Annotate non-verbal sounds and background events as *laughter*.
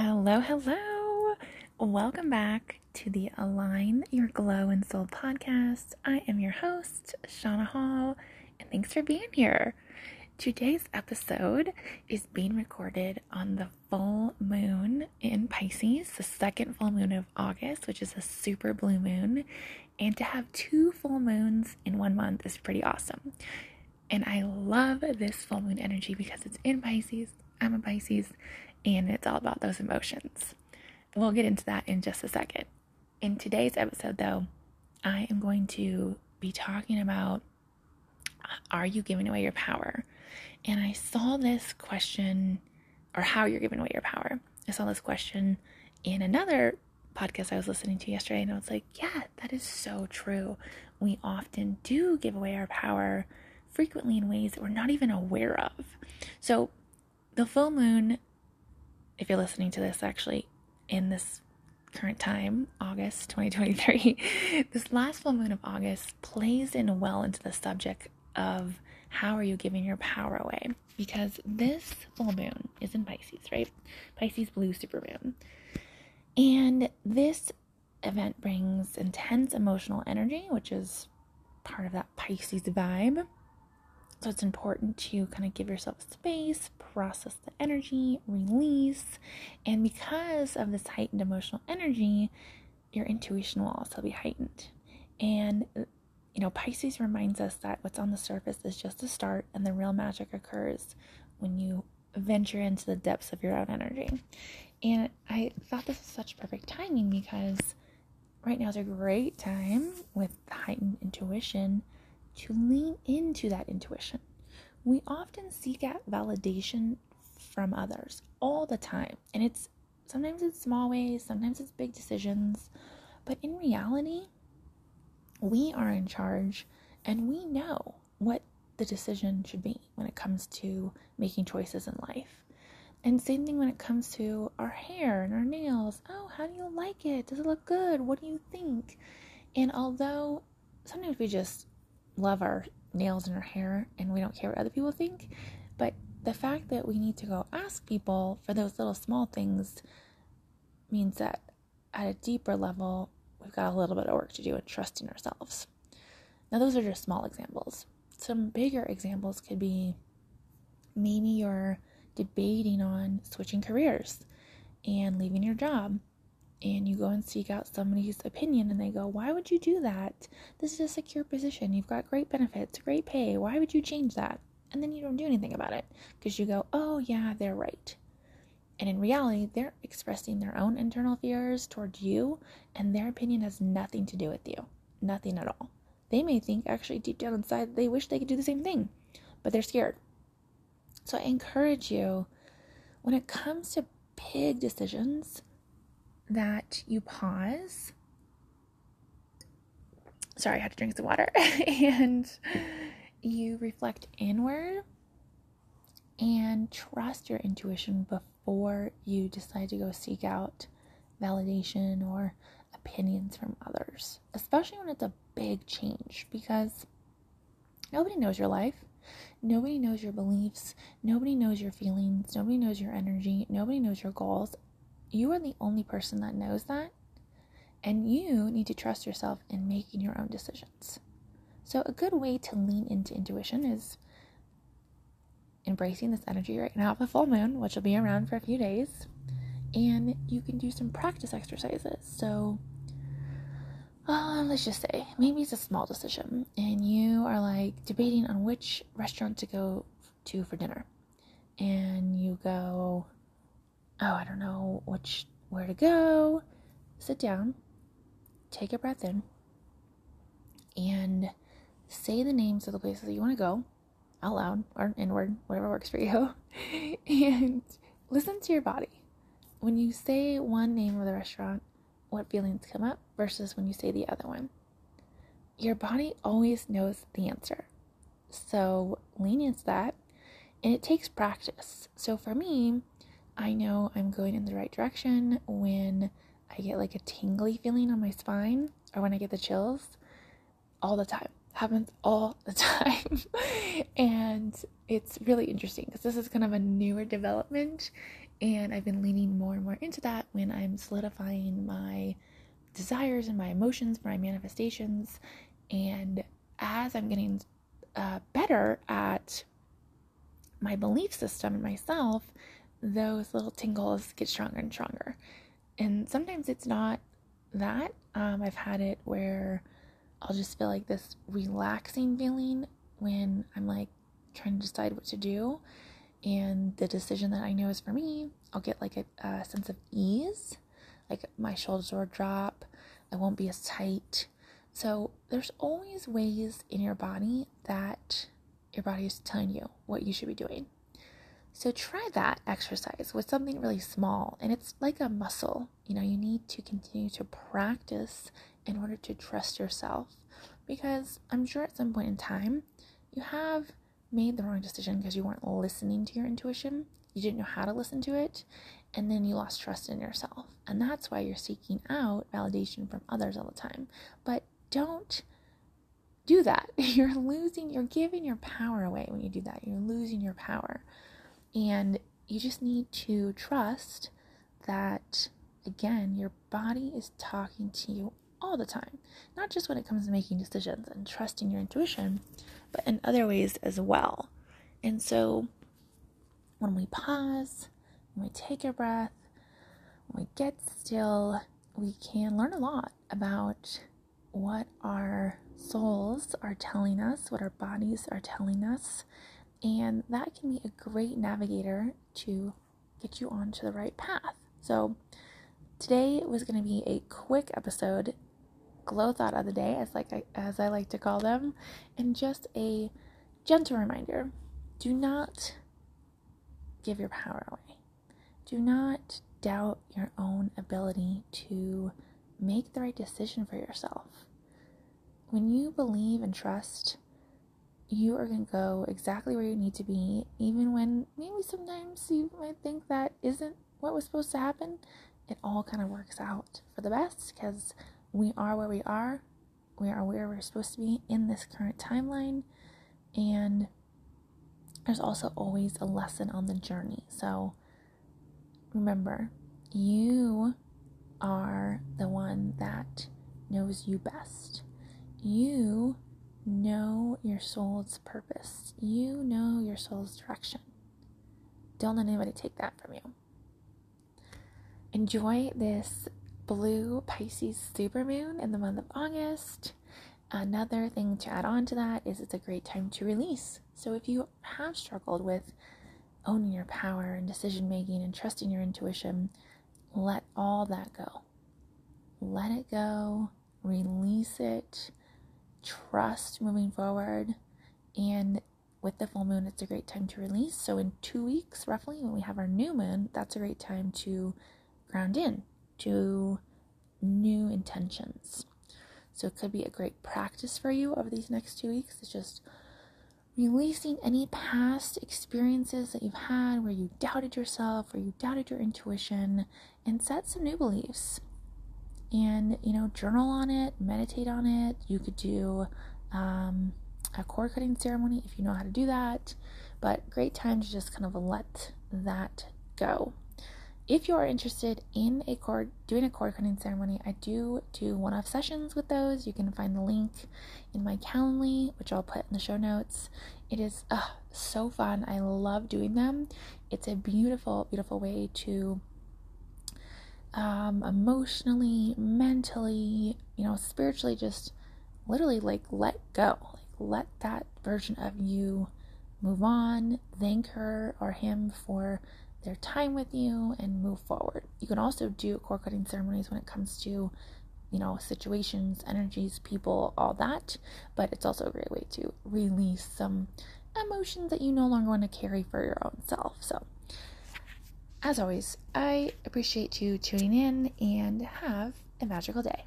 Hello, hello. Welcome back to the Align Your Glow and Soul podcast. I am your host, Shauna Hull, and thanks for being here. Today's episode is being recorded on the full moon in Pisces, the second full moon of August, which is a super blue moon. And to have two full moons in one month is pretty awesome. And I love this full moon energy because it's in Pisces. I'm a Pisces and it's all about those emotions. We'll get into that in just a second. In today's episode, though, I am going to be talking about are you giving away your power? And I saw this question, or how you're giving away your power. I saw this question in another podcast I was listening to yesterday, and I was like, yeah, that is so true. We often do give away our power frequently in ways that we're not even aware of. So, the full moon if you're listening to this actually in this current time, August 2023, *laughs* this last full moon of August plays in well into the subject of how are you giving your power away? Because this full moon is in Pisces, right? Pisces blue supermoon. And this event brings intense emotional energy, which is part of that Pisces vibe. So it's important to kind of give yourself space, process the energy, release. And because of this heightened emotional energy, your intuition will also be heightened. And, uh, you know, Pisces reminds us that what's on the surface is just a start, and the real magic occurs when you venture into the depths of your own energy. And I thought this was such perfect timing because right now is a great time with heightened intuition to lean into that intuition. We often seek out validation from others all the time, and it's sometimes it's small ways, sometimes it's big decisions, but in reality, we are in charge and we know what the decision should be when it comes to making choices in life. And same thing when it comes to our hair and our nails. Oh, how do you like it? Does it look good? What do you think? And although sometimes we just love our nails and our hair and we don't care what other people think. But the fact that we need to go ask people for those little small things means that at a deeper level, we've got a little bit of work to do in trusting ourselves. Now, those are just small examples. Some bigger examples could be maybe you're debating on switching careers and leaving your job and you go and seek out somebody's opinion and they go, Why would you do that? This is a secure position. You've got great benefits, great pay. Why would you change that? And then you don't do anything about it because you go, Oh, yeah, they're right. And in reality, they're expressing their own internal fears towards you, and their opinion has nothing to do with you. Nothing at all. They may think, actually, deep down inside, they wish they could do the same thing, but they're scared. So I encourage you when it comes to big decisions, that you pause. Sorry, I had to drink some water. *laughs* and you reflect inward and trust your intuition before you decide to go seek out validation or opinions from others, especially when it's a big change because nobody knows your life. Nobody knows your beliefs. Nobody knows your feelings. Nobody knows your energy. Nobody knows your goals you are the only person that knows that, and you need to trust yourself in making your own decisions. So, a good way to lean into intuition is embracing this energy right now of the full moon, which will be around for a few days, and you can do some practice exercises. So, uh, let's just say maybe it's a small decision, and you are like debating on which restaurant to go to for dinner, and you go, oh, I don't know which where to go. Sit down, take a breath in, and say the names of the places that you want to go out loud or inward, whatever works for you. *laughs* and listen to your body. When you say one name of the restaurant, what feelings come up versus when you say the other one. Your body always knows the answer. So lean into that. And it takes practice. So for me, I know I'm going in the right direction when I get like a tingly feeling on my spine or when I get the chills all the time. Happens all the *laughs* time. and it's really interesting because this is kind of a newer development And I've been leaning more and more into that when I'm solidifying my desires and my emotions, my manifestations. And as I'm getting uh, better at my belief system and myself, those little tingles get stronger and stronger. And sometimes it's not that. Um, I've had it where I'll just feel like this relaxing feeling when I'm like trying to decide what to do. And the decision that I know is for me, I'll get like a, a sense of ease. Like my shoulders will drop, I won't be as tight. So there's always ways in your body that your body is telling you what you should be doing. So try that exercise with something really small, and it's like a muscle. You know, you need to continue to practice in order to trust yourself because I'm sure at some point in time you have made the wrong decision because you weren't listening to your intuition, you didn't know how to listen to it, and then you lost trust in yourself. And that's why you're seeking out validation from others all the time. But don't do that. *laughs* You're losing, you're giving your power away when you do that. You're losing your power. And you just need to trust that, again, your body is talking to you all the time, not just when it comes to making decisions and trusting your intuition, but in other ways as well. And so when we pause, when we take a breath, when we get still, we can learn a lot about what our souls are telling us, what our bodies are telling us, and that can be a great navigator to get you onto the right path. So, today was going to be a quick episode, glow thought of the day, as like I, as I like to call them, and just a gentle reminder: do not give your power away. Do not doubt your own ability to make the right decision for yourself. When you believe and trust you are going to go exactly where you need to be, even when maybe sometimes you might think that isn't what was supposed to happen. It all kind of works out for the best because we are where we are. We are where we're supposed to be in this current timeline. And there's also always a lesson on the journey. So remember, you are the one that knows you best. You know your soul's purpose. You know your soul's direction. Don't let anybody take that from you. Enjoy this blue Pisces supermoon in the month of August. Another thing to add on to that is it's a great time to release. So if you have struggled with owning your power and decision making and trusting your intuition, let all that go. Let it go, release it, trust moving forward. And with the full moon, it's a great time to release. So, in two weeks, roughly, when we have our new moon, that's a great time to ground in to new intentions. So, it could be a great practice for you over these next two weeks. It's just releasing any past experiences that you've had where you doubted yourself, where you doubted your intuition, and set some new beliefs and you know journal on it meditate on it. You could do um, a cord cutting ceremony if you know how to do that but great time to just kind of let that go. If you are interested in a cord doing a cord cutting ceremony i do do one-off sessions with those. You can find the link in my calendly which i'll put in the show notes. It is uh, so fun. I love doing them. It's a beautiful beautiful way to um, emotionally, mentally, you know, spiritually, just literally like let go. Like let that version of you move on, thank her or him for their time with you, and move forward. You can also do cord cutting ceremonies when it comes to, you know, situations, energies, people, all that. But it's also a great way to release some emotions that you no longer want to carry for your own self. So, as always, I appreciate you tuning in and have a magical day.